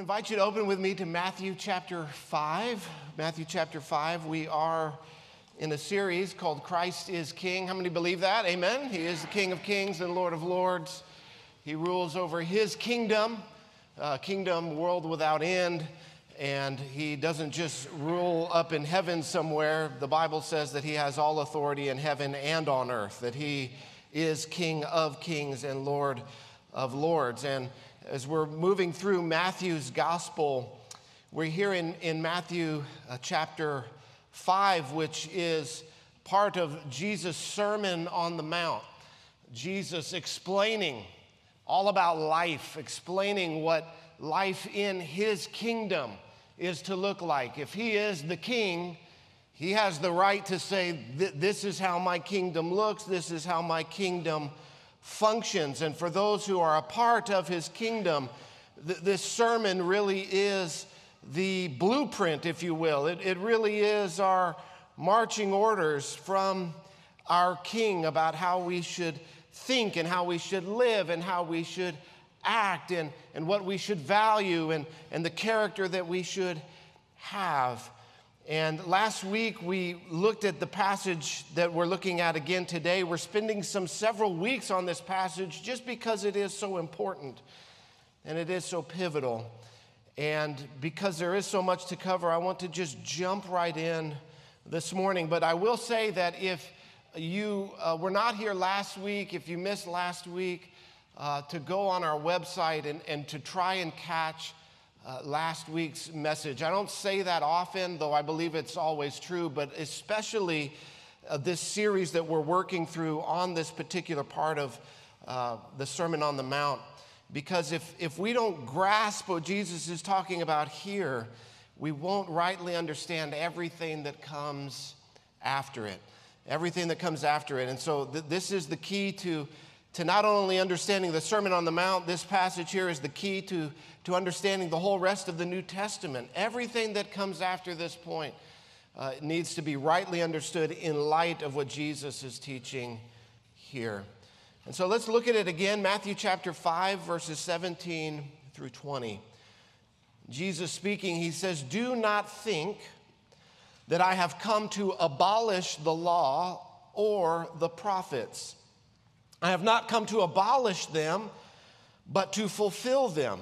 to invite you to open with me to Matthew chapter 5. Matthew chapter 5. We are in a series called Christ is King. How many believe that? Amen. He is the King of Kings and Lord of Lords. He rules over his kingdom, uh, kingdom, world without end. And he doesn't just rule up in heaven somewhere. The Bible says that he has all authority in heaven and on earth, that he is King of kings and Lord of lords. And as we're moving through Matthew's gospel, we're here in, in Matthew uh, chapter 5, which is part of Jesus' Sermon on the Mount. Jesus explaining all about life, explaining what life in his kingdom is to look like. If he is the king, he has the right to say, This is how my kingdom looks, this is how my kingdom functions. And for those who are a part of his kingdom, th- this sermon really is the blueprint, if you will. It, it really is our marching orders from our king about how we should think and how we should live and how we should act and, and what we should value and, and the character that we should have. And last week we looked at the passage that we're looking at again today. We're spending some several weeks on this passage just because it is so important and it is so pivotal. And because there is so much to cover, I want to just jump right in this morning. But I will say that if you uh, were not here last week, if you missed last week, uh, to go on our website and, and to try and catch uh, last week's message. I don't say that often, though I believe it's always true, but especially uh, this series that we're working through on this particular part of uh, the Sermon on the Mount. Because if, if we don't grasp what Jesus is talking about here, we won't rightly understand everything that comes after it. Everything that comes after it. And so, th- this is the key to to not only understanding the Sermon on the Mount, this passage here is the key to, to understanding the whole rest of the New Testament. Everything that comes after this point uh, needs to be rightly understood in light of what Jesus is teaching here. And so let's look at it again Matthew chapter 5, verses 17 through 20. Jesus speaking, he says, Do not think that I have come to abolish the law or the prophets. I have not come to abolish them, but to fulfill them.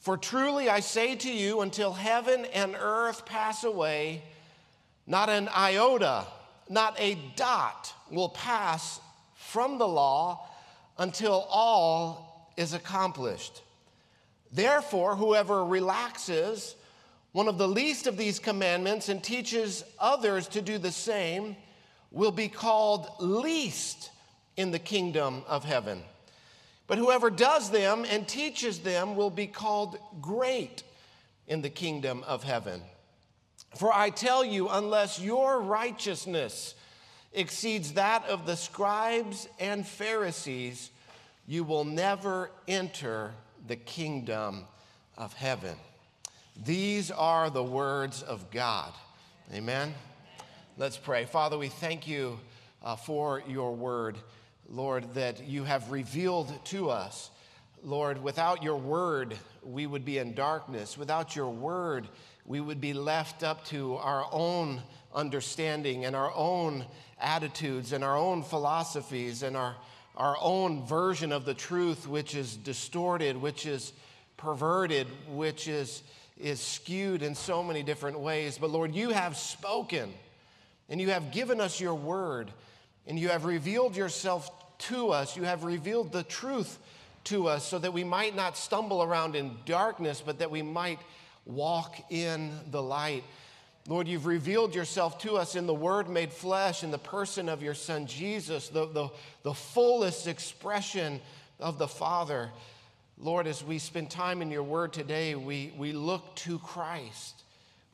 For truly I say to you, until heaven and earth pass away, not an iota, not a dot will pass from the law until all is accomplished. Therefore, whoever relaxes one of the least of these commandments and teaches others to do the same will be called least in the kingdom of heaven. But whoever does them and teaches them will be called great in the kingdom of heaven. For I tell you, unless your righteousness exceeds that of the scribes and Pharisees, you will never enter the kingdom of heaven. These are the words of God. Amen. Let's pray. Father, we thank you uh, for your word. Lord, that you have revealed to us. Lord, without your word, we would be in darkness. Without your word, we would be left up to our own understanding and our own attitudes and our own philosophies and our, our own version of the truth, which is distorted, which is perverted, which is, is skewed in so many different ways. But Lord, you have spoken and you have given us your word and you have revealed yourself to us. You have revealed the truth to us so that we might not stumble around in darkness, but that we might walk in the light. Lord, you've revealed yourself to us in the Word made flesh, in the person of your Son Jesus, the, the, the fullest expression of the Father. Lord, as we spend time in your Word today, we, we look to Christ.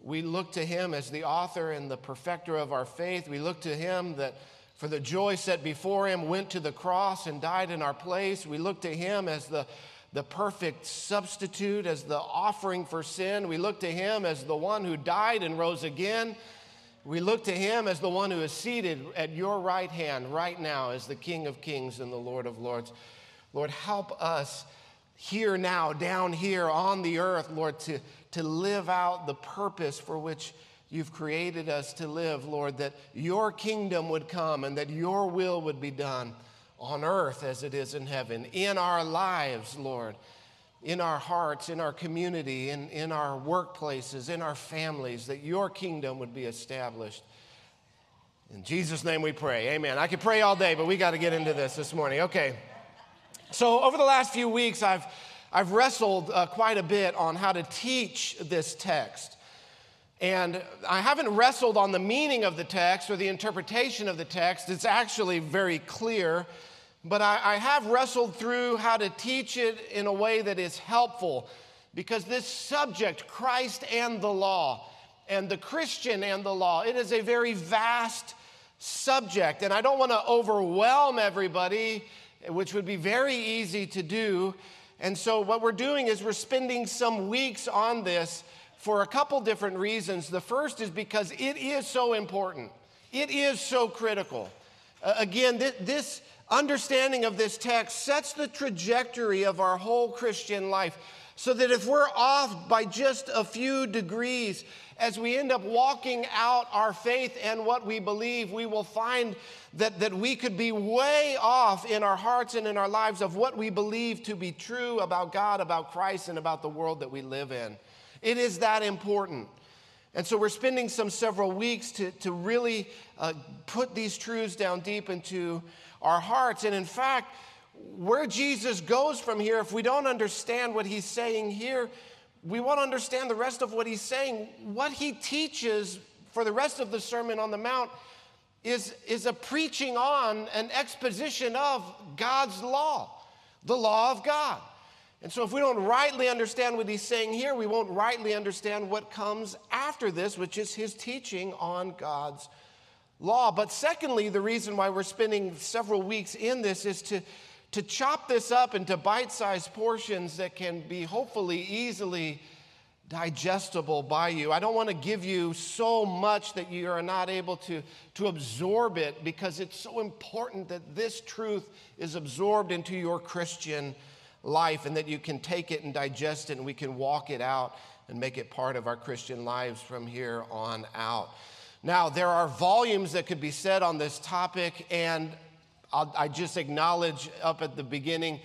We look to Him as the author and the perfecter of our faith. We look to Him that for the joy set before him, went to the cross and died in our place. We look to him as the, the perfect substitute, as the offering for sin. We look to him as the one who died and rose again. We look to him as the one who is seated at your right hand right now as the King of Kings and the Lord of Lords. Lord, help us here now, down here on the earth, Lord, to, to live out the purpose for which you've created us to live, Lord, that your kingdom would come and that your will would be done on earth as it is in heaven, in our lives, Lord, in our hearts, in our community, in, in our workplaces, in our families, that your kingdom would be established. In Jesus' name we pray. Amen. I could pray all day, but we got to get into this this morning. Okay. So, over the last few weeks, I've, I've wrestled uh, quite a bit on how to teach this text. And I haven't wrestled on the meaning of the text or the interpretation of the text. It's actually very clear. But I, I have wrestled through how to teach it in a way that is helpful because this subject, Christ and the law, and the Christian and the law, it is a very vast subject. And I don't want to overwhelm everybody which would be very easy to do. And so, what we're doing is we're spending some weeks on this for a couple different reasons. The first is because it is so important, it is so critical. Uh, again, th- this understanding of this text sets the trajectory of our whole Christian life. So that if we're off by just a few degrees, as we end up walking out our faith and what we believe, we will find that, that we could be way off in our hearts and in our lives of what we believe to be true about God, about Christ, and about the world that we live in. It is that important. And so we're spending some several weeks to, to really uh, put these truths down deep into our hearts. And in fact, where Jesus goes from here, if we don't understand what he's saying here, we want to understand the rest of what he's saying. What he teaches for the rest of the Sermon on the Mount is, is a preaching on, an exposition of God's law, the law of God. And so, if we don't rightly understand what he's saying here, we won't rightly understand what comes after this, which is his teaching on God's law. But secondly, the reason why we're spending several weeks in this is to to chop this up into bite sized portions that can be hopefully easily digestible by you. I don't want to give you so much that you are not able to, to absorb it because it's so important that this truth is absorbed into your Christian life and that you can take it and digest it and we can walk it out and make it part of our Christian lives from here on out. Now, there are volumes that could be said on this topic, and I'll, I just acknowledge up at the beginning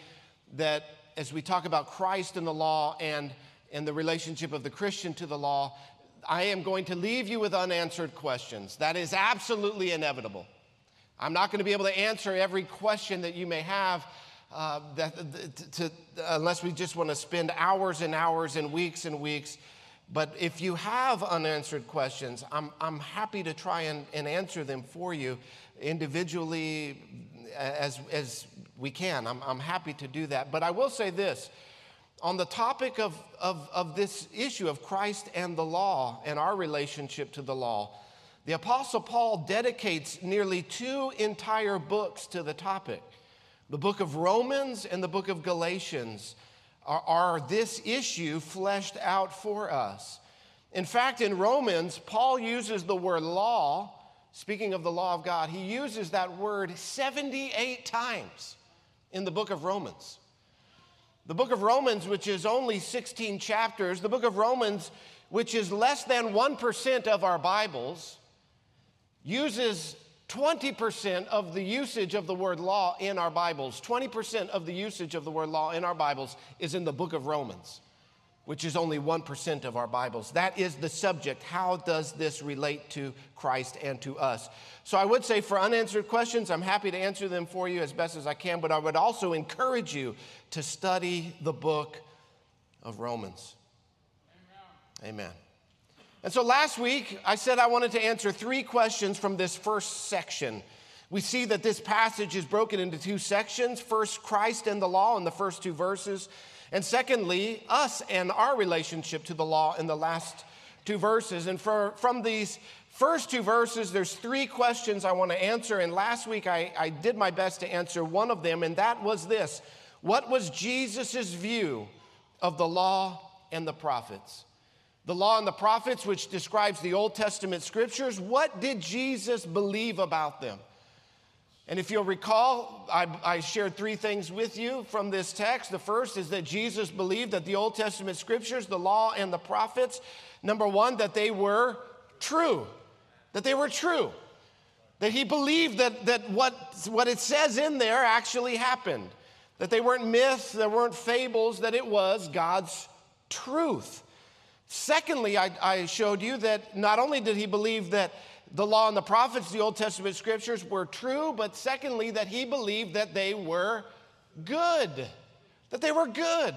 that as we talk about Christ and the law and, and the relationship of the Christian to the law, I am going to leave you with unanswered questions. That is absolutely inevitable. I'm not going to be able to answer every question that you may have. Uh, that, to, to, unless we just want to spend hours and hours and weeks and weeks. But if you have unanswered questions, I'm, I'm happy to try and, and answer them for you individually, as, as we can. I'm, I'm happy to do that. But I will say this on the topic of, of, of this issue of Christ and the law and our relationship to the law, the Apostle Paul dedicates nearly two entire books to the topic. The book of Romans and the book of Galatians are, are this issue fleshed out for us. In fact, in Romans, Paul uses the word law speaking of the law of God, he uses that word 78 times in the book of Romans. The book of Romans, which is only 16 chapters, the book of Romans, which is less than 1% of our Bibles, uses 20% of the usage of the word law in our Bibles. 20% of the usage of the word law in our Bibles is in the book of Romans which is only 1% of our Bibles. That is the subject. How does this relate to Christ and to us? So I would say for unanswered questions, I'm happy to answer them for you as best as I can, but I would also encourage you to study the book of Romans. Amen. Amen. And so last week, I said I wanted to answer three questions from this first section. We see that this passage is broken into two sections first, Christ and the law in the first two verses, and secondly, us and our relationship to the law in the last two verses. And for, from these first two verses, there's three questions I want to answer. And last week I, I did my best to answer one of them, and that was this What was Jesus' view of the law and the prophets? The law and the prophets, which describes the Old Testament scriptures, what did Jesus believe about them? And if you'll recall, I, I, shared three things with you from this text. The first is that Jesus believed that the Old Testament scriptures, the law, and the prophets, number one, that they were true, that they were true, that he believed that, that what, what it says in there actually happened, that they weren't myths, there weren't fables, that it was God's truth. Secondly, I, I showed you that not only did he believe that the law and the prophets, the Old Testament scriptures, were true, but secondly, that he believed that they were good. That they were good.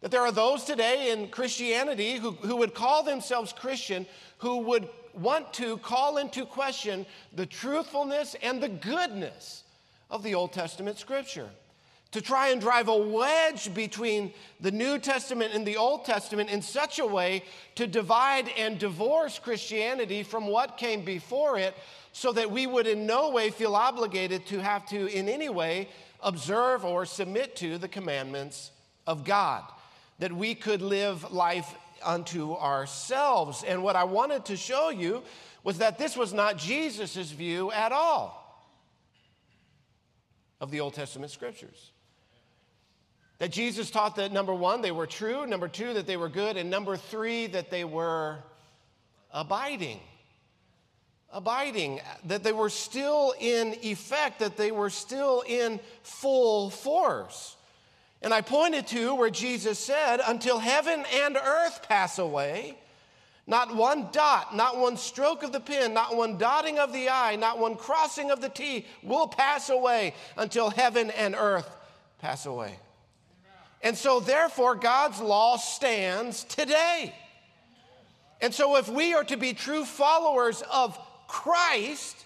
That there are those today in Christianity who, who would call themselves Christian who would want to call into question the truthfulness and the goodness of the Old Testament scripture to try and drive a wedge between the New Testament and the Old Testament in such a way to divide and divorce Christianity from what came before it so that we would in no way feel obligated to have to, in any way, observe or submit to the commandments of God, that we could live life unto ourselves. And what I wanted to show you was that this was not Jesus' view at all of the Old Testament scriptures. That Jesus taught that number one, they were true, number two, that they were good, and number three, that they were abiding. Abiding, that they were still in effect, that they were still in full force. And I pointed to where Jesus said, Until heaven and earth pass away, not one dot, not one stroke of the pen, not one dotting of the I, not one crossing of the T will pass away until heaven and earth pass away. And so, therefore, God's law stands today. And so, if we are to be true followers of Christ,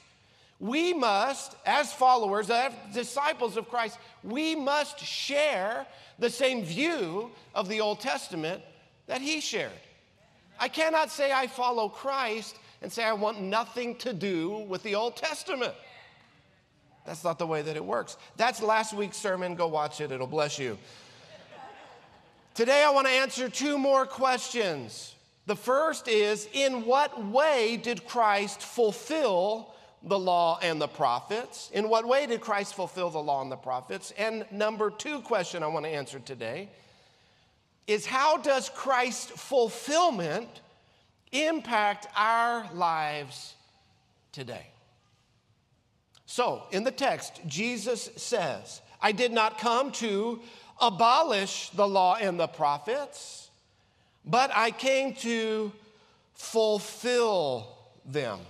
we must, as followers, uh, as disciples of Christ, we must share the same view of the Old Testament that he shared. I cannot say I follow Christ and say I want nothing to do with the Old Testament. That's not the way that it works. That's last week's sermon. Go watch it, it'll bless you. Today, I want to answer two more questions. The first is In what way did Christ fulfill the law and the prophets? In what way did Christ fulfill the law and the prophets? And number two question I want to answer today is How does Christ's fulfillment impact our lives today? So, in the text, Jesus says, I did not come to abolish the law and the prophets, but I came to fulfill them.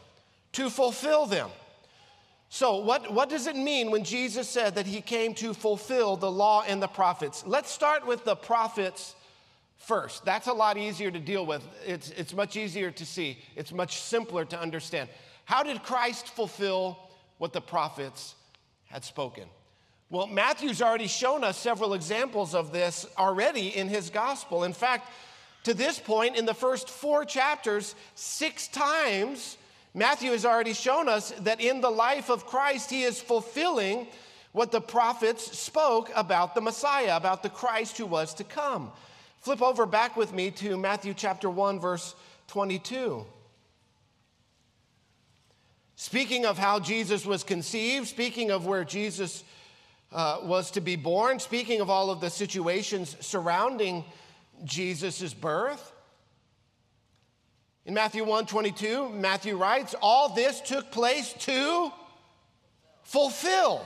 To fulfill them. So, what, what does it mean when Jesus said that he came to fulfill the law and the prophets? Let's start with the prophets first. That's a lot easier to deal with. It's, it's much easier to see, it's much simpler to understand. How did Christ fulfill what the prophets had spoken? Well, Matthew's already shown us several examples of this already in his gospel. In fact, to this point, in the first four chapters, six times, Matthew has already shown us that in the life of Christ, he is fulfilling what the prophets spoke about the Messiah, about the Christ who was to come. Flip over back with me to Matthew chapter 1, verse 22. Speaking of how Jesus was conceived, speaking of where Jesus uh, was to be born, speaking of all of the situations surrounding Jesus' birth. In Matthew 1 22, Matthew writes, All this took place to fulfill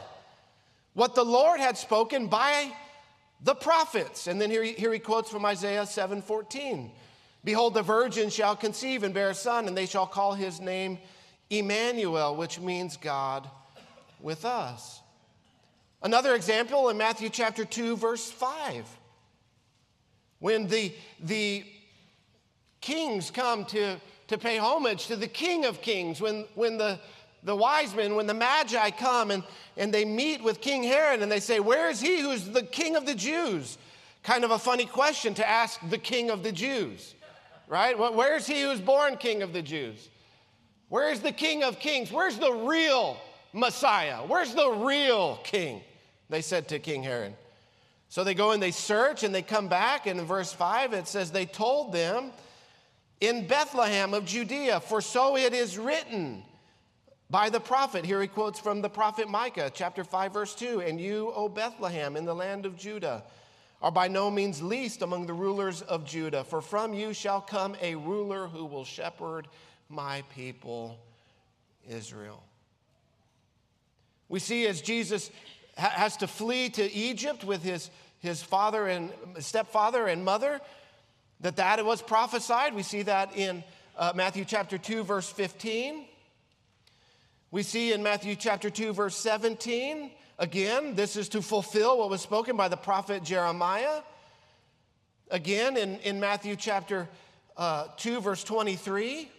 what the Lord had spoken by the prophets. And then here he, here he quotes from Isaiah 7 14. Behold, the virgin shall conceive and bear a son, and they shall call his name Emmanuel, which means God with us. Another example in Matthew chapter 2, verse 5. When the, the kings come to, to pay homage to the King of Kings, when, when the, the wise men, when the magi come and, and they meet with King Herod and they say, Where is he who's the king of the Jews? Kind of a funny question to ask the king of the Jews, right? Where's he who's born king of the Jews? Where's the king of kings? Where's the real Messiah? Where's the real king? They said to King Herod. So they go and they search and they come back. And in verse 5, it says, They told them in Bethlehem of Judea, for so it is written by the prophet. Here he quotes from the prophet Micah, chapter 5, verse 2 And you, O Bethlehem, in the land of Judah, are by no means least among the rulers of Judah, for from you shall come a ruler who will shepherd my people, Israel. We see as Jesus has to flee to Egypt with his, his father and stepfather and mother, that that was prophesied. We see that in uh, Matthew chapter 2, verse 15. We see in Matthew chapter 2, verse 17, again, this is to fulfill what was spoken by the prophet Jeremiah. Again, in, in Matthew chapter uh, 2, verse 23,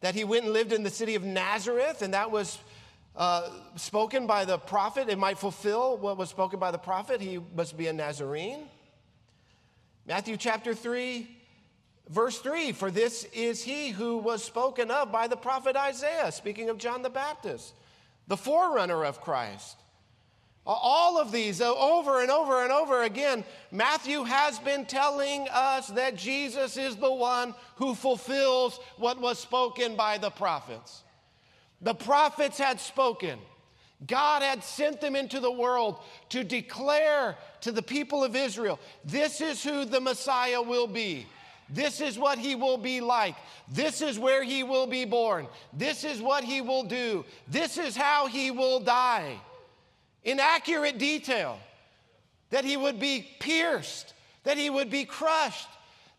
that he went and lived in the city of Nazareth, and that was uh, spoken by the prophet. It might fulfill what was spoken by the prophet. He must be a Nazarene. Matthew chapter 3, Verse 3 For this is he who was spoken of by the prophet Isaiah, speaking of John the Baptist, the forerunner of Christ. All of these, over and over and over again, Matthew has been telling us that Jesus is the one who fulfills what was spoken by the prophets. The prophets had spoken. God had sent them into the world to declare to the people of Israel, this is who the Messiah will be. This is what he will be like. This is where he will be born. This is what he will do. This is how he will die. In accurate detail, that he would be pierced, that he would be crushed,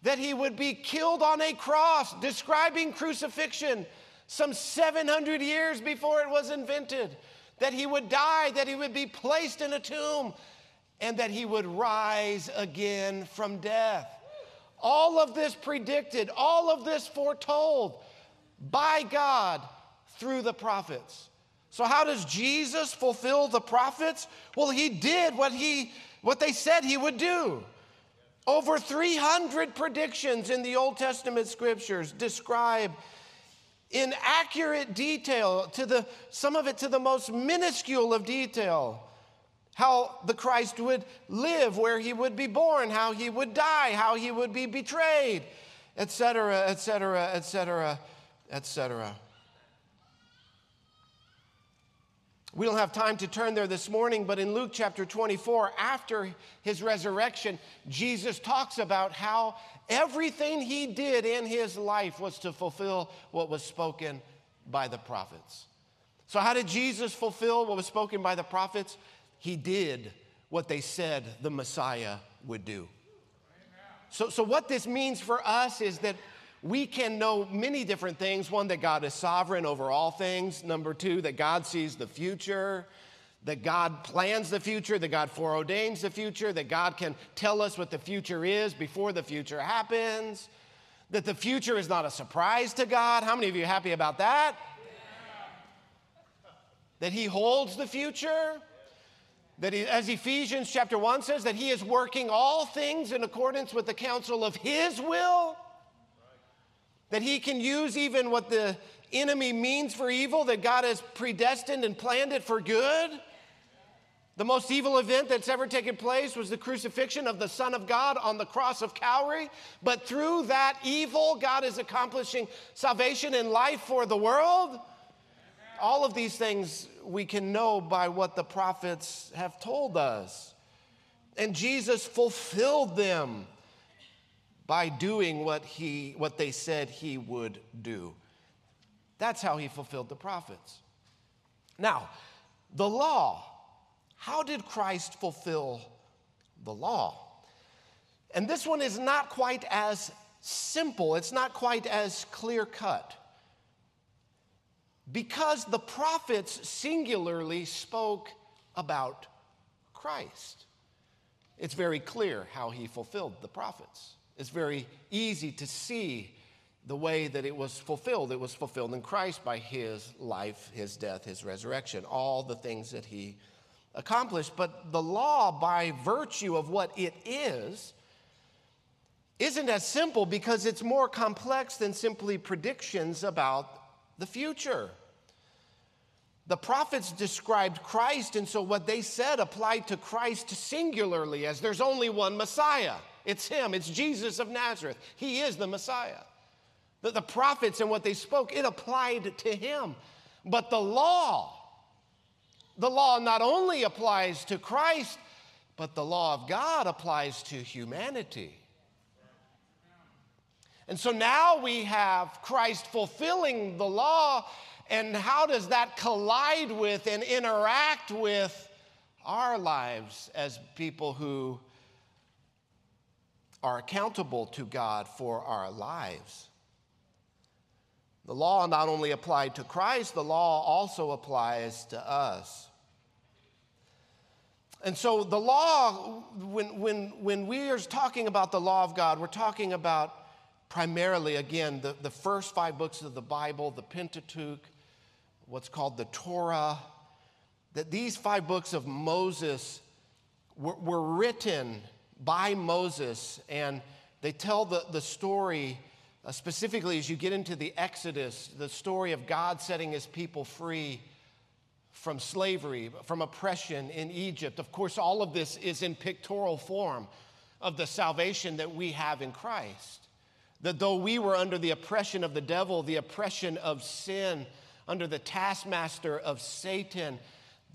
that he would be killed on a cross, describing crucifixion some 700 years before it was invented, that he would die, that he would be placed in a tomb, and that he would rise again from death. All of this predicted, all of this foretold by God through the prophets. So how does Jesus fulfill the prophets? Well, he did what he what they said he would do. Over 300 predictions in the Old Testament scriptures describe in accurate detail to the some of it to the most minuscule of detail how the Christ would live, where he would be born, how he would die, how he would be betrayed, etc., etc., etc., etc. We don't have time to turn there this morning, but in Luke chapter 24, after his resurrection, Jesus talks about how everything he did in his life was to fulfill what was spoken by the prophets. So, how did Jesus fulfill what was spoken by the prophets? he did what they said the Messiah would do. So, so, what this means for us is that we can know many different things. One, that God is sovereign over all things. Number two, that God sees the future, that God plans the future, that God foreordains the future, that God can tell us what the future is before the future happens, that the future is not a surprise to God. How many of you happy about that? That He holds the future that he, as Ephesians chapter 1 says, that he is working all things in accordance with the counsel of his will, that he can use even what the enemy means for evil, that God has predestined and planned it for good. The most evil event that's ever taken place was the crucifixion of the Son of God on the cross of Calvary. But through that evil, God is accomplishing salvation and life for the world. All of these things we can know by what the prophets have told us. And Jesus fulfilled them by doing what, he, what they said he would do. That's how he fulfilled the prophets. Now, the law. How did Christ fulfill the law? And this one is not quite as simple, it's not quite as clear cut because the prophets singularly spoke about Christ. It's very clear how he fulfilled the prophets. It's very easy to see the way that it was fulfilled. It was fulfilled in Christ by his life, his death, his resurrection, all the things that he accomplished. But the law, by virtue of what it is, isn't as simple because it's more complex than simply predictions about the future. The prophets described Christ, and so what they said applied to Christ singularly, as there's only one Messiah. It's Him, it's Jesus of Nazareth. He is the Messiah. The, the prophets and what they spoke, it applied to Him. But the law, the law not only applies to Christ, but the law of God applies to humanity. And so now we have Christ fulfilling the law, and how does that collide with and interact with our lives as people who are accountable to God for our lives? The law not only applied to Christ, the law also applies to us. And so the law, when, when, when we are talking about the law of God, we're talking about primarily, again, the, the first five books of the Bible, the Pentateuch, what's called the Torah, that these five books of Moses were, were written by Moses, and they tell the, the story, uh, specifically as you get into the Exodus, the story of God setting his people free from slavery, from oppression in Egypt. Of course, all of this is in pictorial form of the salvation that we have in Christ. That though we were under the oppression of the devil, the oppression of sin, under the taskmaster of Satan,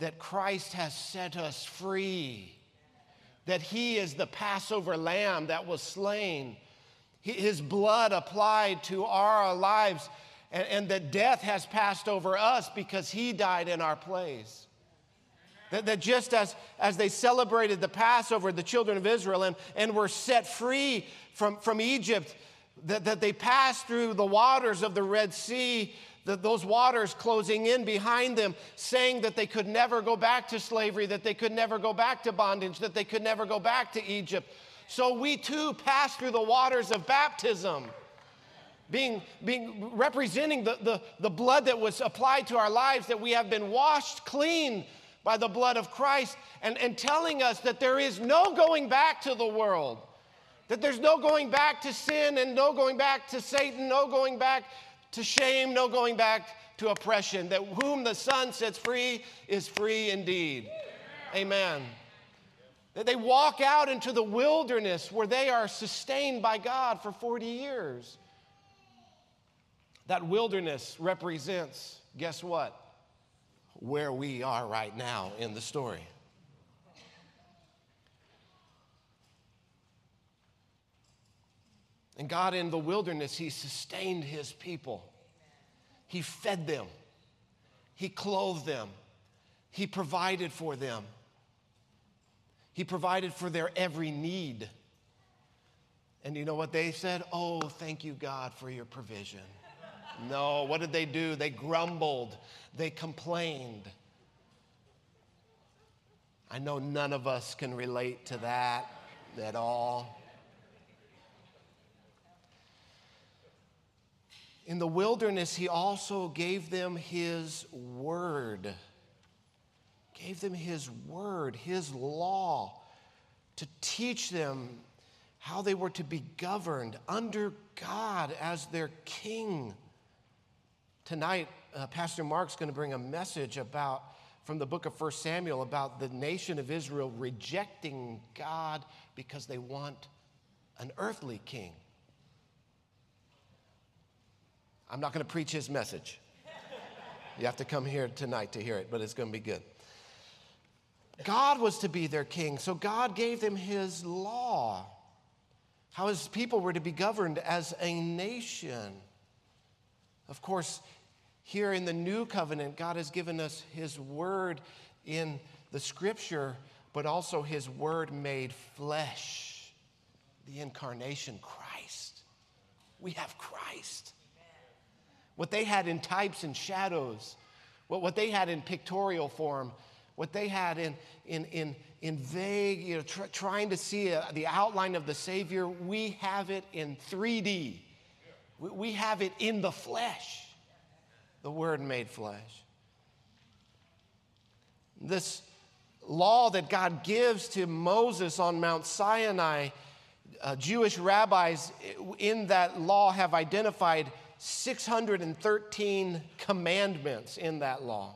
that Christ has set us free. That he is the Passover lamb that was slain. His blood applied to our lives, and, and that death has passed over us because he died in our place. That, that just as, as they celebrated the Passover, the children of Israel, and, and were set free from, from Egypt, that, that they passed through the waters of the Red Sea, that those waters closing in behind them, saying that they could never go back to slavery, that they could never go back to bondage, that they could never go back to Egypt. So we too pass through the waters of baptism. Being, being representing the, the, the blood that was applied to our lives, that we have been washed clean by the blood of Christ, and, and telling us that there is no going back to the world. That there's no going back to sin and no going back to Satan, no going back to shame, no going back to oppression. That whom the Son sets free is free indeed. Amen. That they walk out into the wilderness where they are sustained by God for 40 years. That wilderness represents, guess what? Where we are right now in the story. And God, in the wilderness, He sustained His people. He fed them, He clothed them, He provided for them, He provided for their every need. And you know what they said? Oh, thank you, God, for your provision. No, what did they do? They grumbled, they complained. I know none of us can relate to that at all. In the wilderness, he also gave them his word. Gave them his word, his law, to teach them how they were to be governed under God as their king. Tonight, uh, Pastor Mark's going to bring a message about from the book of 1 Samuel about the nation of Israel rejecting God because they want an earthly king. I'm not going to preach his message. You have to come here tonight to hear it, but it's going to be good. God was to be their king, so God gave them his law, how his people were to be governed as a nation. Of course, here in the new covenant, God has given us his word in the scripture, but also his word made flesh, the incarnation, Christ. We have Christ. What they had in types and shadows, what, what they had in pictorial form, what they had in, in, in, in vague, you know, tr- trying to see a, the outline of the Savior, we have it in 3D. We, we have it in the flesh, the Word made flesh. This law that God gives to Moses on Mount Sinai, uh, Jewish rabbis in that law have identified 613 commandments in that law.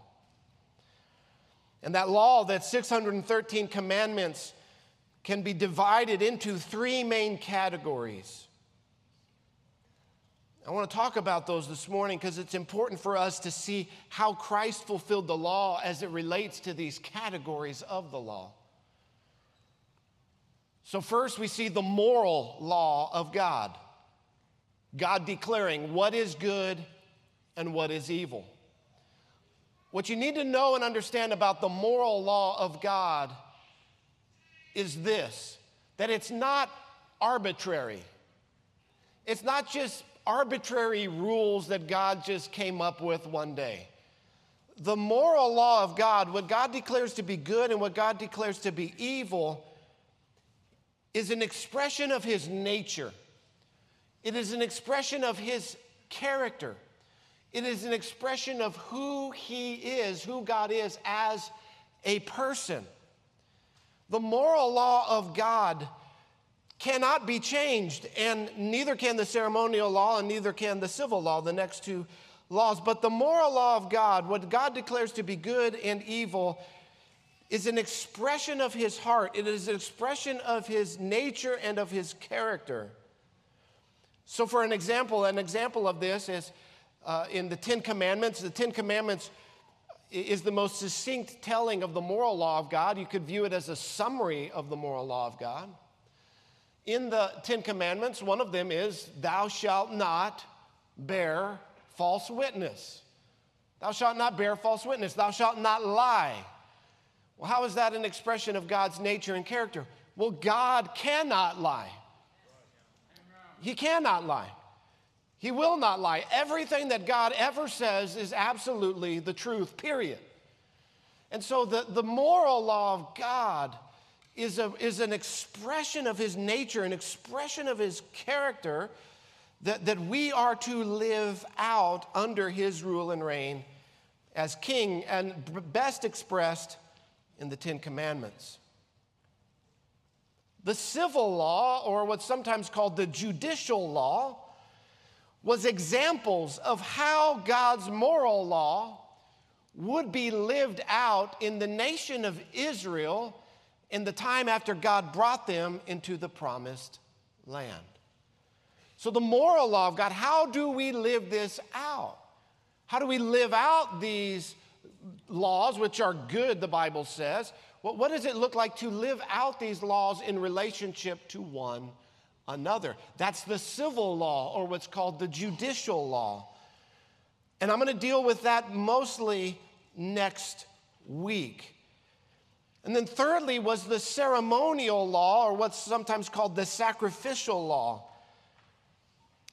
And that law, that 613 commandments, can be divided into three main categories. I want to talk about those this morning because it's important for us to see how Christ fulfilled the law as it relates to these categories of the law. So, first, we see the moral law of God. God declaring what is good and what is evil. What you need to know and understand about the moral law of God is this that it's not arbitrary. It's not just arbitrary rules that God just came up with one day. The moral law of God, what God declares to be good and what God declares to be evil, is an expression of His nature. It is an expression of His character. It is an expression of who He is, who God is as a person. The moral law of God cannot be changed, and neither can the ceremonial law and neither can the civil law, the next two laws. But the moral law of God, what God declares to be good and evil, is an expression of his heart. It is an expression of his nature and of his character. So, for an example, an example of this is uh, in the Ten Commandments. The Ten Commandments is the most succinct telling of the moral law of God. You could view it as a summary of the moral law of God in the Ten Commandments, one of them is, Thou shalt not bear false witness. Thou shalt not bear false witness. Thou shalt not lie. Well, how is that an expression of God's nature and character? Well, God cannot lie. He cannot lie. He will not lie. Everything that God ever says is absolutely the truth, period. And so the, the moral law of God is, a, is an expression of his nature, an expression of his character that, that we are to live out under his rule and reign as king, and best expressed in the Ten Commandments. The civil law, or what's sometimes called the judicial law, was examples of how God's moral law would be lived out in the nation of Israel in the time after God brought them into the promised land. So, the moral law of God, how do we live this out? How do we live out these laws, which are good, the Bible says? What, does it look like to live out these laws in relationship to one another? That's the civil law, or what's called the judicial law. And I'm going to deal with that mostly next week. And then, thirdly, was the ceremonial law, or what's sometimes called the sacrificial law.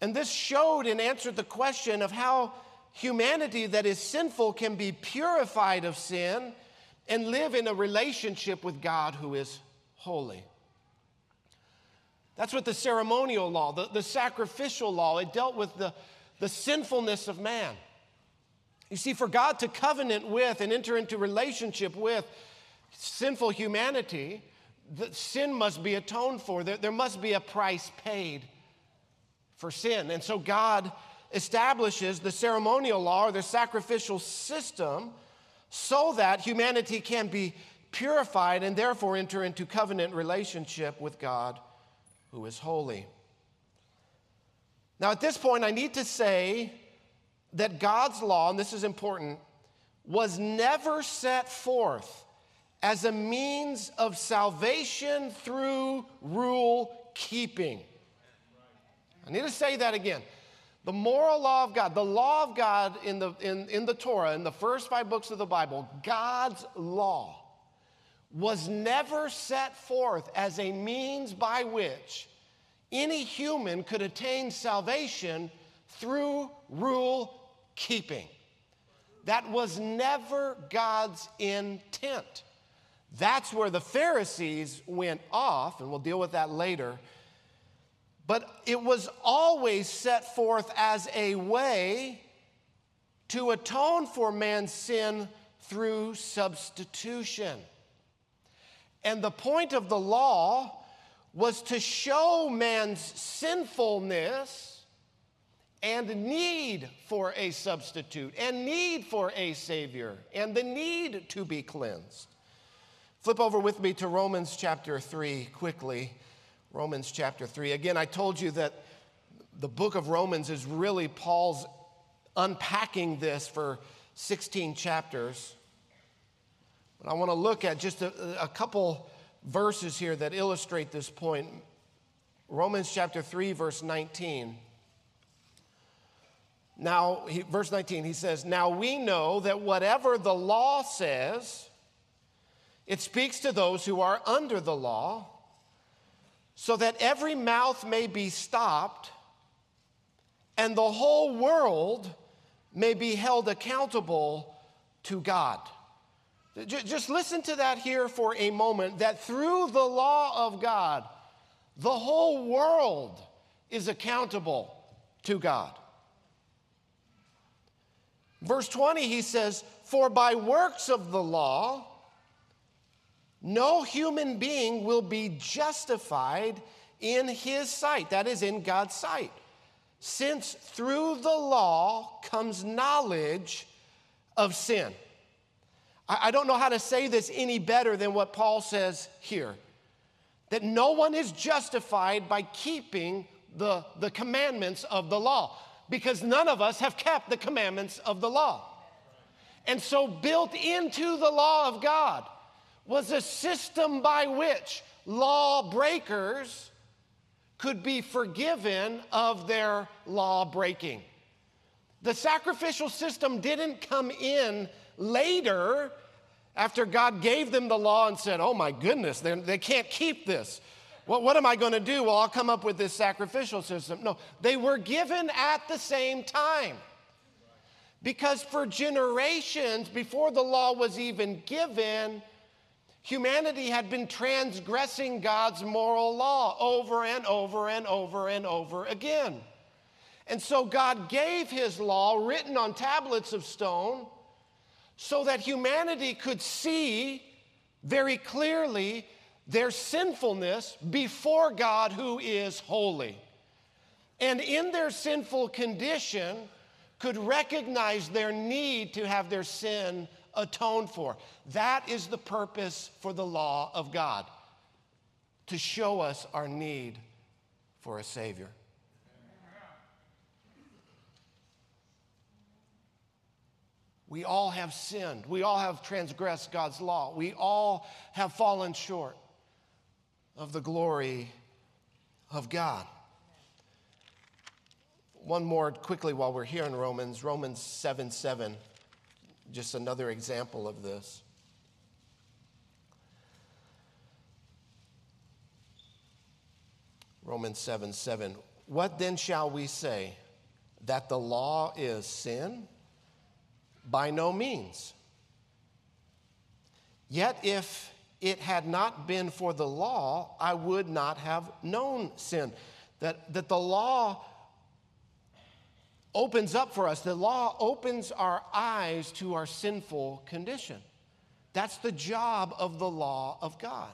And this showed and answered the question of how humanity that is sinful can be purified of sin and live in a relationship with God who is holy. That's what the ceremonial law, the, the sacrificial law, it dealt with the, the sinfulness of man. You see, for God to covenant with and enter into relationship with sinful humanity, that sin must be atoned for. There, there must be a price paid for sin. And so God establishes the ceremonial law or the sacrificial system so that humanity can be purified and therefore enter into covenant relationship with God who is holy. Now, at this point, I need to say that God's law, and this is important, was never set forth as a means of salvation through rule keeping. I need to say that again. The moral law of God, the law of God in the, in, in the Torah, in the first five books of the Bible, God's law was never set forth as a means by which any human could attain salvation through rule keeping. That was never God's intent. That's where the Pharisees went off, and we'll deal with that later. But it was always set forth as a way to atone for man's sin through substitution. And the point of the law was to show man's sinfulness and need for a substitute, and need for a Savior, and the need to be cleansed. Flip over with me to Romans chapter 3 quickly. Romans chapter 3. Again, I told you that the book of Romans is really Paul's unpacking this for 16 chapters. But I want to look at just a, a couple verses here that illustrate this point. Romans chapter 3, verse 19. Now, he, verse 19, he says, Now we know that whatever the law says, it speaks to those who are under the law, so that every mouth may be stopped and the whole world may be held accountable to God. Just listen to that here for a moment that through the law of God, the whole world is accountable to God. Verse 20, he says, For by works of the law, no human being will be justified in his sight, that is, in God's sight, since through the law comes knowledge of sin. I don't know how to say this any better than what Paul says here that no one is justified by keeping the, the commandments of the law because none of us have kept the commandments of the law. And so, built into the law of God was a system by which law breakers could be forgiven of their law breaking. The sacrificial system didn't come in later after God gave them the law and said, Oh my goodness, they can't keep this. Well, what am I going to do? Well, I'll come up with this sacrificial system. No, they were given at the same time. Because for generations before the law was even given, humanity had been transgressing God's moral law over and over and over and over again. And so God gave his law written on tablets of stone so that humanity could see very clearly their sinfulness before God who is holy. And in their sinful condition, could recognize their need to have their sin atoned for. That is the purpose for the law of God to show us our need for a Savior. We all have sinned. We all have transgressed God's law. We all have fallen short of the glory of God. One more quickly while we're here in Romans, Romans 7 7, just another example of this. Romans 7 7. What then shall we say? That the law is sin? By no means. Yet if it had not been for the law, I would not have known sin. That, that the law opens up for us, the law opens our eyes to our sinful condition. That's the job of the law of God.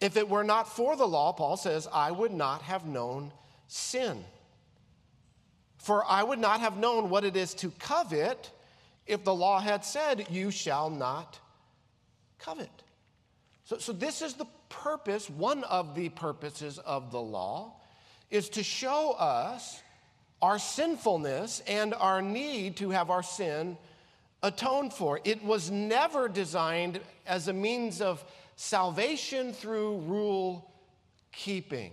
If it were not for the law, Paul says, I would not have known sin. For I would not have known what it is to covet if the law had said, You shall not covet. So, so this is the purpose, one of the purposes of the law, is to show us our sinfulness and our need to have our sin atoned for. It was never designed as a means of salvation through rule keeping.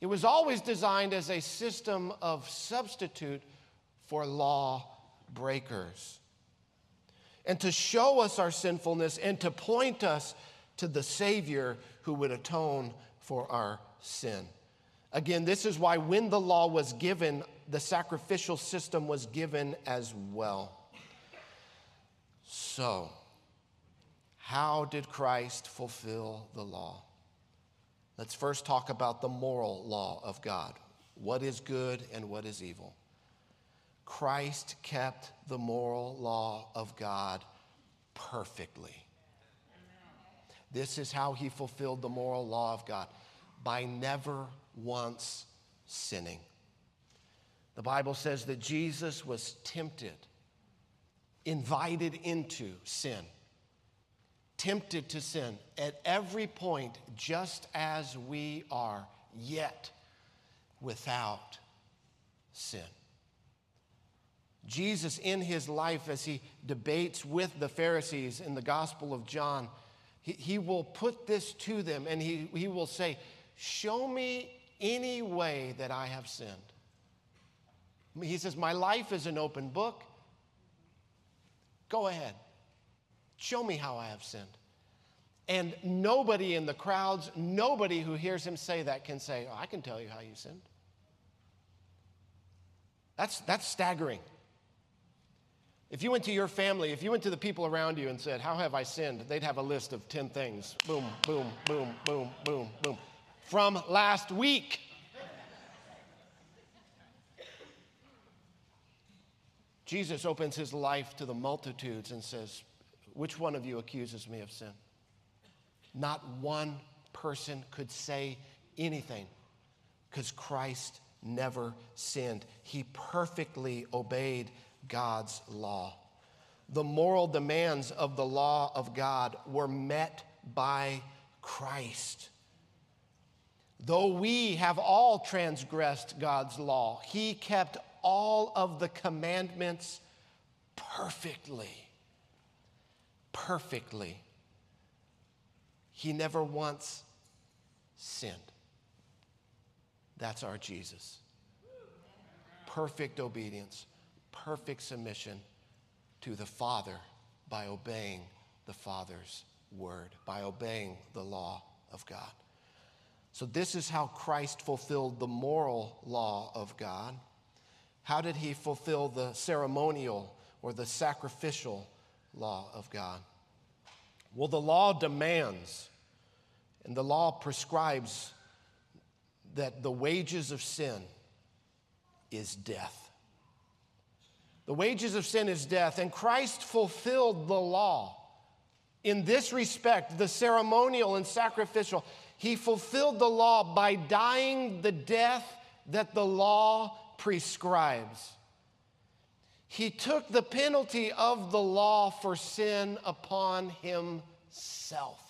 It was always designed as a system of substitute for law breakers and to show us our sinfulness and to point us to the Savior who would atone for our sin. Again, this is why when the law was given, the sacrificial system was given as well. So, how did Christ fulfill the law? Let's first talk about the moral law of God what is good and what is evil. Christ kept the moral law of God perfectly. This is how he fulfilled the moral law of God by never once sinning. The Bible says that Jesus was tempted, invited into sin, tempted to sin at every point, just as we are, yet without sin. Jesus, in his life, as he debates with the Pharisees in the Gospel of John, he, he will put this to them and he, he will say, Show me any way that I have sinned. He says, My life is an open book. Go ahead. Show me how I have sinned. And nobody in the crowds, nobody who hears him say that can say, oh, I can tell you how you sinned. That's, that's staggering. If you went to your family, if you went to the people around you and said, How have I sinned? they'd have a list of 10 things. Boom, boom, boom, boom, boom, boom. From last week. Jesus opens his life to the multitudes and says, Which one of you accuses me of sin? Not one person could say anything because Christ never sinned. He perfectly obeyed God's law. The moral demands of the law of God were met by Christ. Though we have all transgressed God's law, He kept all of the commandments perfectly. Perfectly. He never once sinned. That's our Jesus. Perfect obedience, perfect submission to the Father by obeying the Father's word, by obeying the law of God. So, this is how Christ fulfilled the moral law of God. How did he fulfill the ceremonial or the sacrificial law of God? Well, the law demands and the law prescribes that the wages of sin is death. The wages of sin is death, and Christ fulfilled the law in this respect, the ceremonial and sacrificial. He fulfilled the law by dying the death that the law prescribes. He took the penalty of the law for sin upon himself.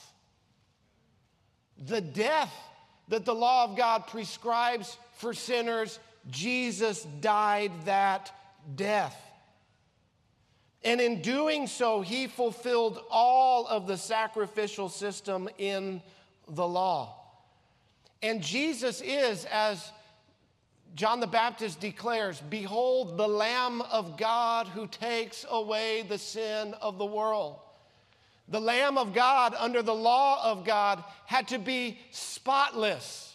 The death that the law of God prescribes for sinners, Jesus died that death. And in doing so, he fulfilled all of the sacrificial system in the law. And Jesus is, as John the Baptist declares, Behold, the Lamb of God who takes away the sin of the world. The Lamb of God, under the law of God, had to be spotless,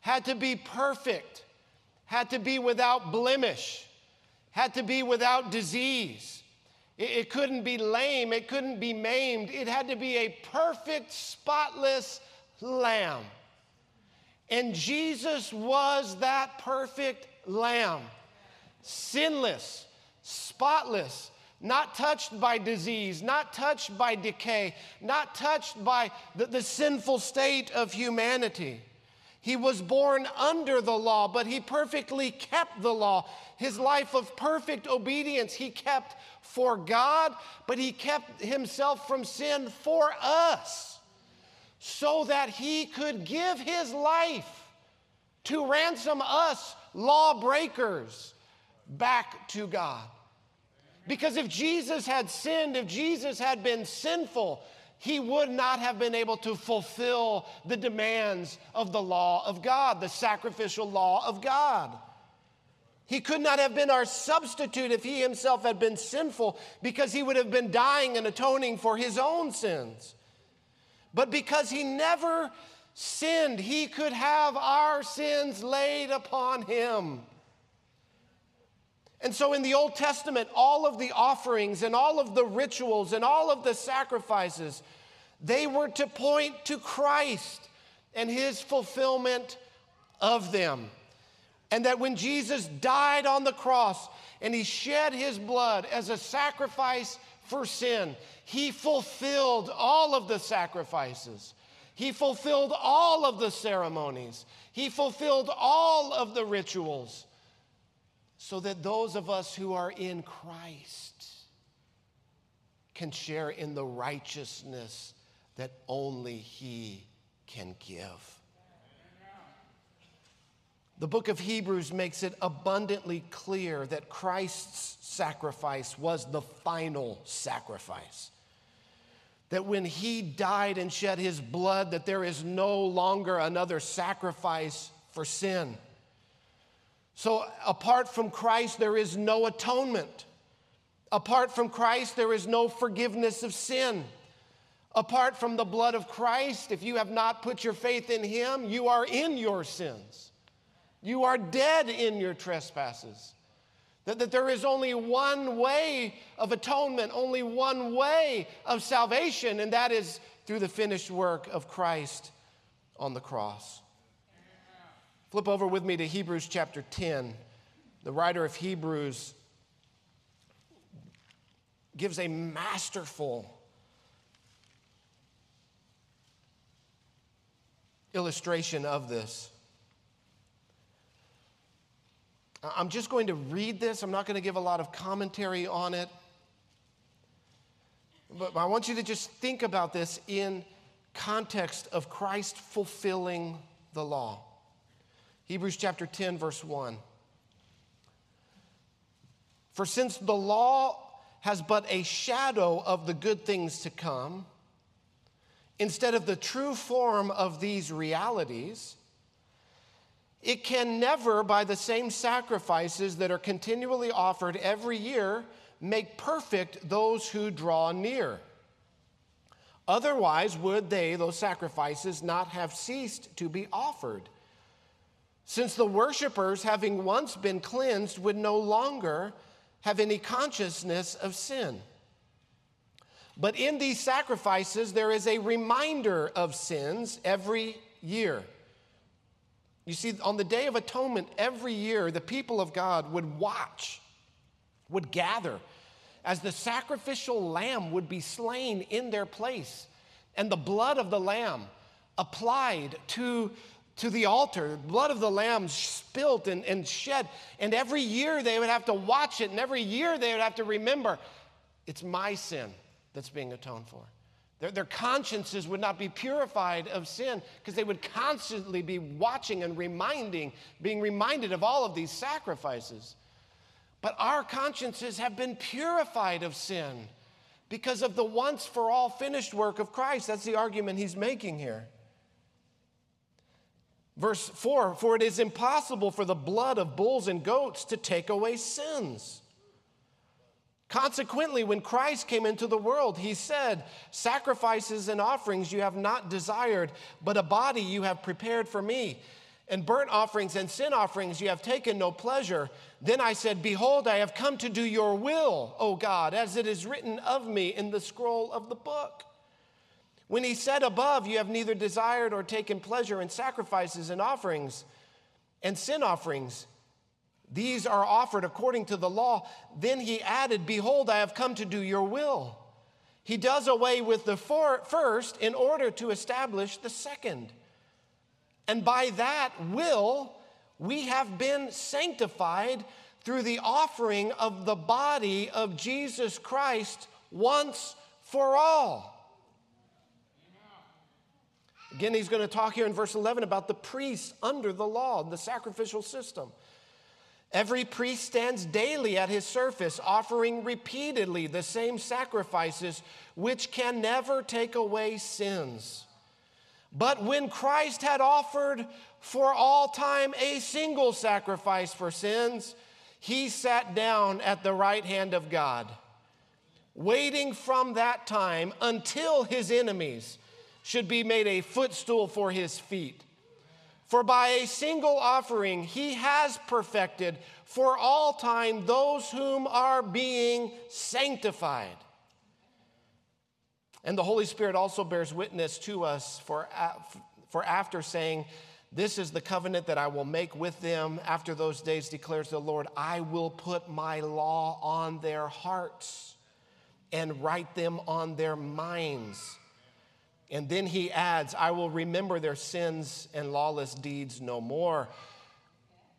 had to be perfect, had to be without blemish, had to be without disease. It, couldn't be lame, it couldn't be maimed. It had to be a perfect, spotless lamb. And Jesus was that perfect lamb, sinless, spotless, not touched by disease, not touched by decay, not touched by the, the, sinful state of humanity. He was born under the law, but he perfectly kept the law. His life of perfect obedience he kept for God, but he kept himself from sin for us so that he could give his life to ransom us, lawbreakers, back to God. Because if Jesus had sinned, if Jesus had been sinful, he would not have been able to fulfill the demands of the law of God, the sacrificial law of God. He could not have been our substitute if he himself had been sinful, because he would have been dying and atoning for his own sins. But because he never sinned, he could have our sins laid upon him. And so in the Old Testament, all of the offerings and all of the rituals and all of the sacrifices, they were to point to Christ and his fulfillment of them. And that when Jesus died on the cross and he shed his blood as a sacrifice for sin, he fulfilled all of the sacrifices. He fulfilled all of the ceremonies. He fulfilled all of the rituals so that those of us who are in Christ can share in the righteousness that only He can give. The book of Hebrews makes it abundantly clear that Christ's sacrifice was the final sacrifice. That when he died and shed his blood that there is no longer another sacrifice for sin. So apart from Christ there is no atonement. Apart from Christ there is no forgiveness of sin. Apart from the blood of Christ, if you have not put your faith in him, you are in your sins. You are dead in your trespasses. That, that there is only one way of atonement, only one way of salvation, and that is through the finished work of Christ on the cross. Flip over with me to Hebrews chapter 10. The writer of Hebrews gives a masterful illustration of this. I'm just going to read this. I'm not going to give a lot of commentary on it. But I want you to just think about this in context of Christ fulfilling the law. Hebrews chapter 10, verse 1. For since the law has but a shadow of the good things to come, instead of the true form of these realities, it can never, by the same sacrifices that are continually offered every year, make perfect those who draw near. Otherwise, would they, those sacrifices, not have ceased to be offered? Since the worshippers, having once been cleansed, would no longer have any consciousness of sin. But in these sacrifices, there is a reminder of sins every year. You see, on the Day of Atonement, every year, the people of God would watch, would gather, as the sacrificial lamb would be slain in their place, and the blood of the lamb applied to to the altar, blood of the lamb spilt and, and shed. And every year they would have to watch it, and every year they would have to remember it's my sin that's being atoned for. Their, their consciences would not be purified of sin because they would constantly be watching and reminding, being reminded of all of these sacrifices. But our consciences have been purified of sin because of the once for all finished work of Christ. That's the argument he's making here. Verse 4 For it is impossible for the blood of bulls and goats to take away sins. Consequently, when Christ came into the world, he said, Sacrifices and offerings you have not desired, but a body you have prepared for me. And burnt offerings and sin offerings you have taken no pleasure. Then I said, Behold, I have come to do your will, O God, as it is written of me in the scroll of the book. When he said above, You have neither desired or taken pleasure in sacrifices and offerings and sin offerings, these are offered according to the law. Then he added, Behold, I have come to do your will. He does away with the first in order to establish the second. And by that will, we have been sanctified through the offering of the body of Jesus Christ once for all. Again, he's going to talk here in verse 11 about the priests under the law, the sacrificial system. Every priest stands daily at his surface, offering repeatedly the same sacrifices, which can never take away sins. But when Christ had offered for all time a single sacrifice for sins, he sat down at the right hand of God, waiting from that time until his enemies should be made a footstool for his feet. For by a single offering he has perfected for all time those whom are being sanctified. And the Holy Spirit also bears witness to us for, for after saying, This is the covenant that I will make with them after those days, declares the Lord. I will put my law on their hearts and write them on their minds. And then he adds, I will remember their sins and lawless deeds no more.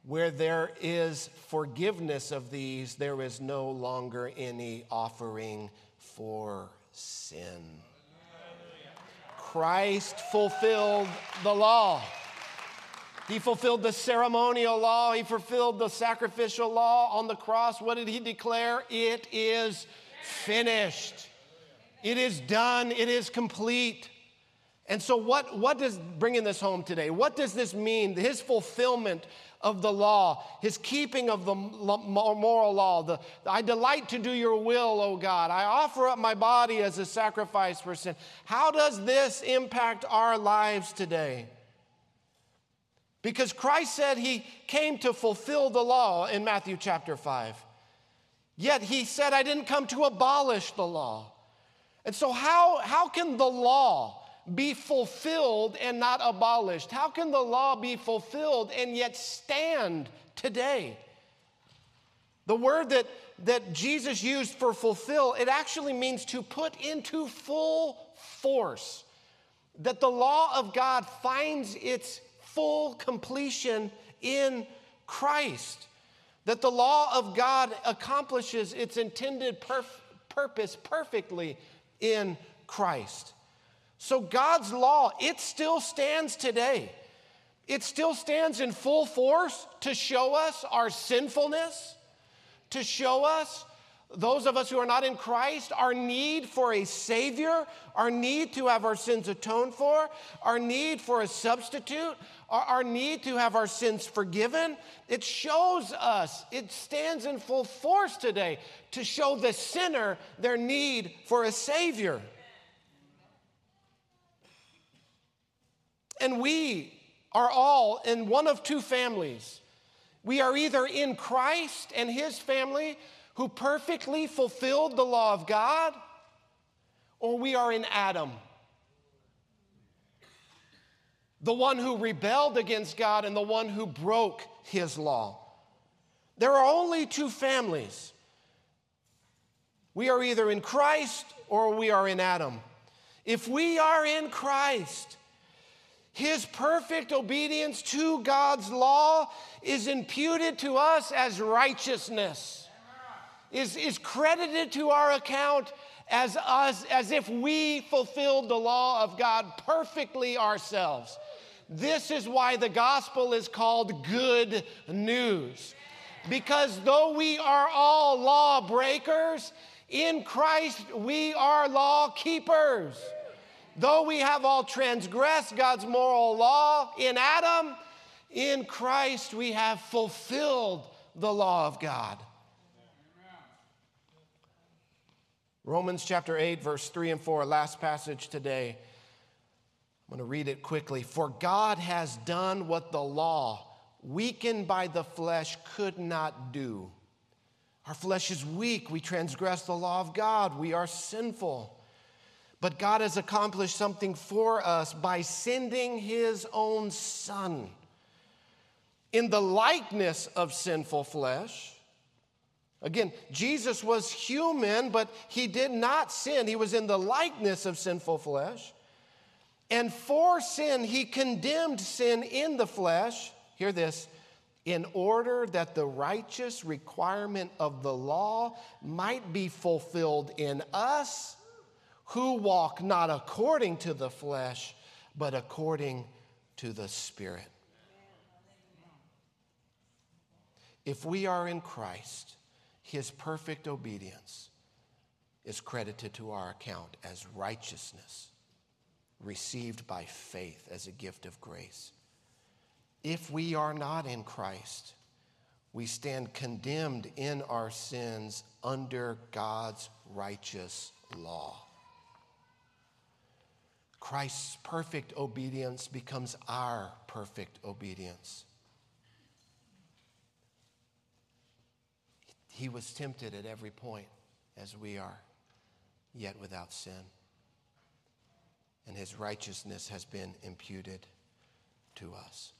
Where there is forgiveness of these, there is no longer any offering for sin. Christ fulfilled the law. He fulfilled the ceremonial law, he fulfilled the sacrificial law on the cross. What did he declare? It is finished. It is done, it is complete. And so, what, what does bringing this home today? What does this mean? His fulfillment of the law, his keeping of the moral law. The, I delight to do your will, O God. I offer up my body as a sacrifice for sin. How does this impact our lives today? Because Christ said he came to fulfill the law in Matthew chapter 5. Yet he said, I didn't come to abolish the law. And so, how, how can the law be fulfilled and not abolished? How can the law be fulfilled and yet stand today? The word that, that Jesus used for fulfill, it actually means to put into full force. That the law of God finds its full completion in Christ. That the law of God accomplishes its intended perf- purpose perfectly in Christ. So God's law, it still stands today. It still stands in full force to show us our sinfulness, to show us, those of us who are not in Christ, our need for a Savior, our need to have our sins atoned for, our need for a substitute, our, our need to have our sins forgiven. It shows us, it stands in full force today to show the sinner their need for a Savior. And we are all in one of two families. We are either in Christ and his family who perfectly fulfilled the law of God, or we are in Adam, the one who rebelled against God and the one who broke his law. There are only two families. We are either in Christ or we are in Adam. If we are in Christ, his perfect obedience to God's law is imputed to us as righteousness, is, is credited to our account as us as if we fulfilled the law of God perfectly ourselves. This is why the gospel is called good news. Because though we are all law breakers, in Christ we are law keepers. Though we have all transgressed God's moral law in Adam, in Christ we have fulfilled the law of God. Romans chapter 8, verse 3 and 4, last passage today. I'm going to read it quickly. For God has done what the law, weakened by the flesh, could not do. Our flesh is weak. We transgress the law of God. We are sinful. But God has accomplished something for us by sending his own son in the likeness of sinful flesh. Again, Jesus was human, but he did not sin. He was in the likeness of sinful flesh. And for sin, he condemned sin in the flesh. Hear this in order that the righteous requirement of the law might be fulfilled in us who walk not according to the flesh, but according to the Spirit. If we are in Christ, his perfect obedience is credited to our account as righteousness received by faith as a gift of grace. If we are not in Christ, we stand condemned in our sins under God's righteous law. Christ's perfect obedience becomes our perfect obedience. He was tempted at every point as we are, yet without sin. And his righteousness has been imputed to us.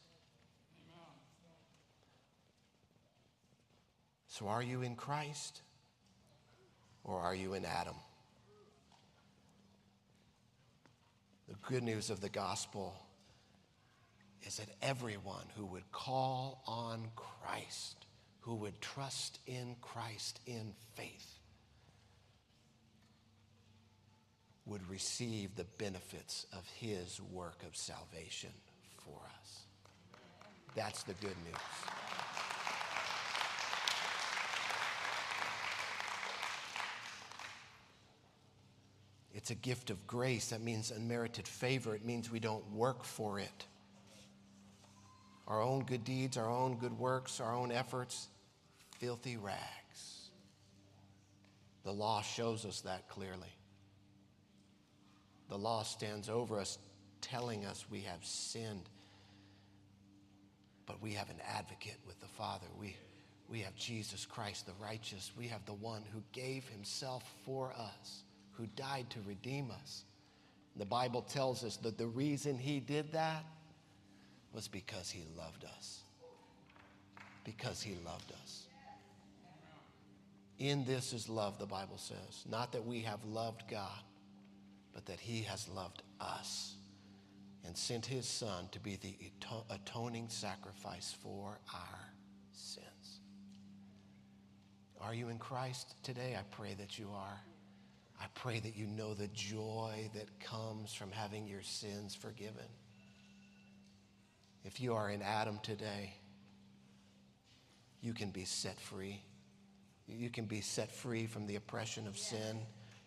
So, are you in Christ or are you in Adam? The good news of the gospel is that everyone who would call on Christ, who would trust in Christ in faith, would receive the benefits of his work of salvation for us. That's the good news. It's a gift of grace. That means unmerited favor. It means we don't work for it. Our own good deeds, our own good works, our own efforts, filthy rags. The law shows us that clearly. The law stands over us, telling us we have sinned. But we have an advocate with the Father. We, we have Jesus Christ, the righteous. We have the one who gave himself for us who died to redeem us. The Bible tells us that the reason he did that was because he loved us. Because he loved us. In this is love, the Bible says. Not that we have loved God, but that he has loved us and sent his son to be the atoning sacrifice for our sins. Are you in Christ today? I pray that you are. I pray that you know the joy that comes from having your sins forgiven. If you are in Adam today, you can be set free. You can be set free from the oppression of sin.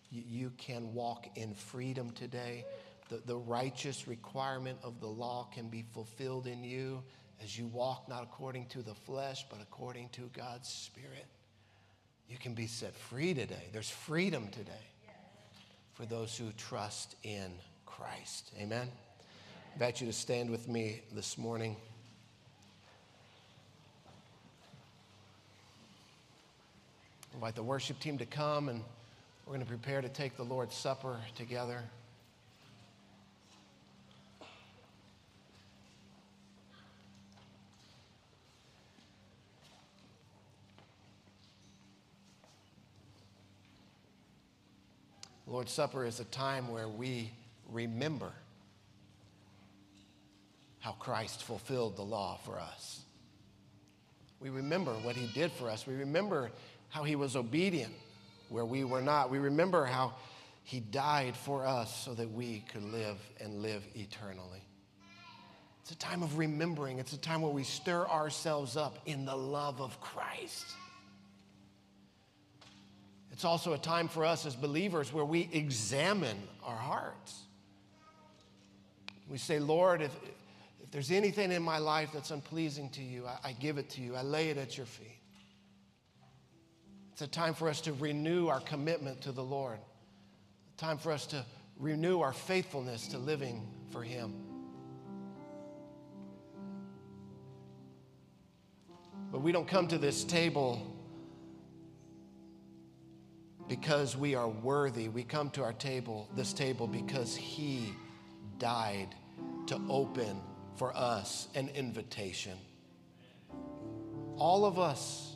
You, can walk in freedom today. The, the righteous requirement of the law can be fulfilled in you as you walk not according to the flesh, but according to God's Spirit. You can be set free today. There's freedom today for those who trust in Christ. Amen. I invite you to stand with me this morning. invite the worship team to come and we're going to prepare to take the Lord's Supper together. Lord's Supper is a time where we remember how Christ fulfilled the law for us. We remember what he did for us. We remember how he was obedient where we were not. We remember how he died for us so that we could live and live eternally. It's a time of remembering. It's a time where we stir ourselves up in the love of Christ. It's also a time for us as believers where we examine our hearts. We say, Lord, if, if there's anything in my life that's unpleasing to you, I, I give it to you. I lay it at your feet. It's a time for us to renew our commitment to the Lord, a time for us to renew our faithfulness to living for Him. But we don't come to this table because we are worthy. We come to our table, this table, because He died to open for us an invitation. All of us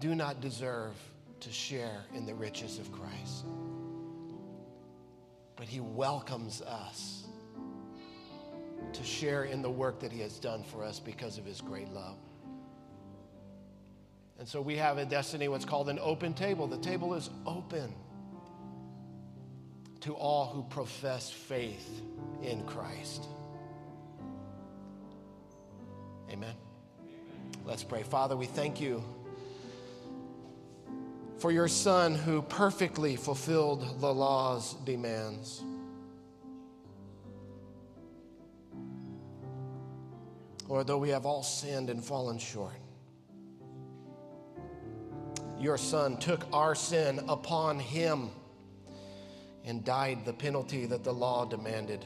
do not deserve to share in the riches of Christ, but He welcomes us to share in the work that He has done for us because of His great love. And so we have at Destiny what's called an open table. The table is open to all who profess faith in Christ. Amen. Let's pray. Father, we thank you for your Son who perfectly fulfilled the law's demands. Lord, though we have all sinned and fallen short, your Son took our sin upon him and died the penalty that the law demanded.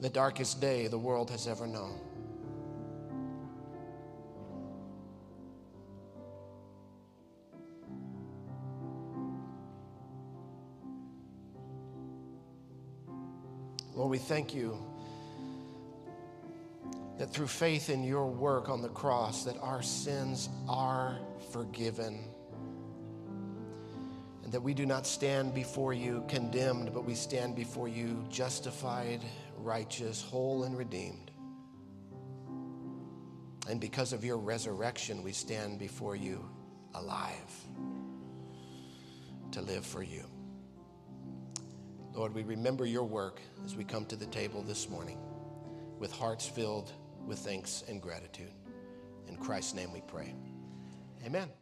The darkest day the world has ever known. Lord, we thank you that through faith in your work on the cross that our sins are forgiven and that we do not stand before you condemned but we stand before you justified righteous whole and redeemed and because of your resurrection we stand before you alive to live for you lord we remember your work as we come to the table this morning with hearts filled with thanks and gratitude. In Christ's name we pray. Amen.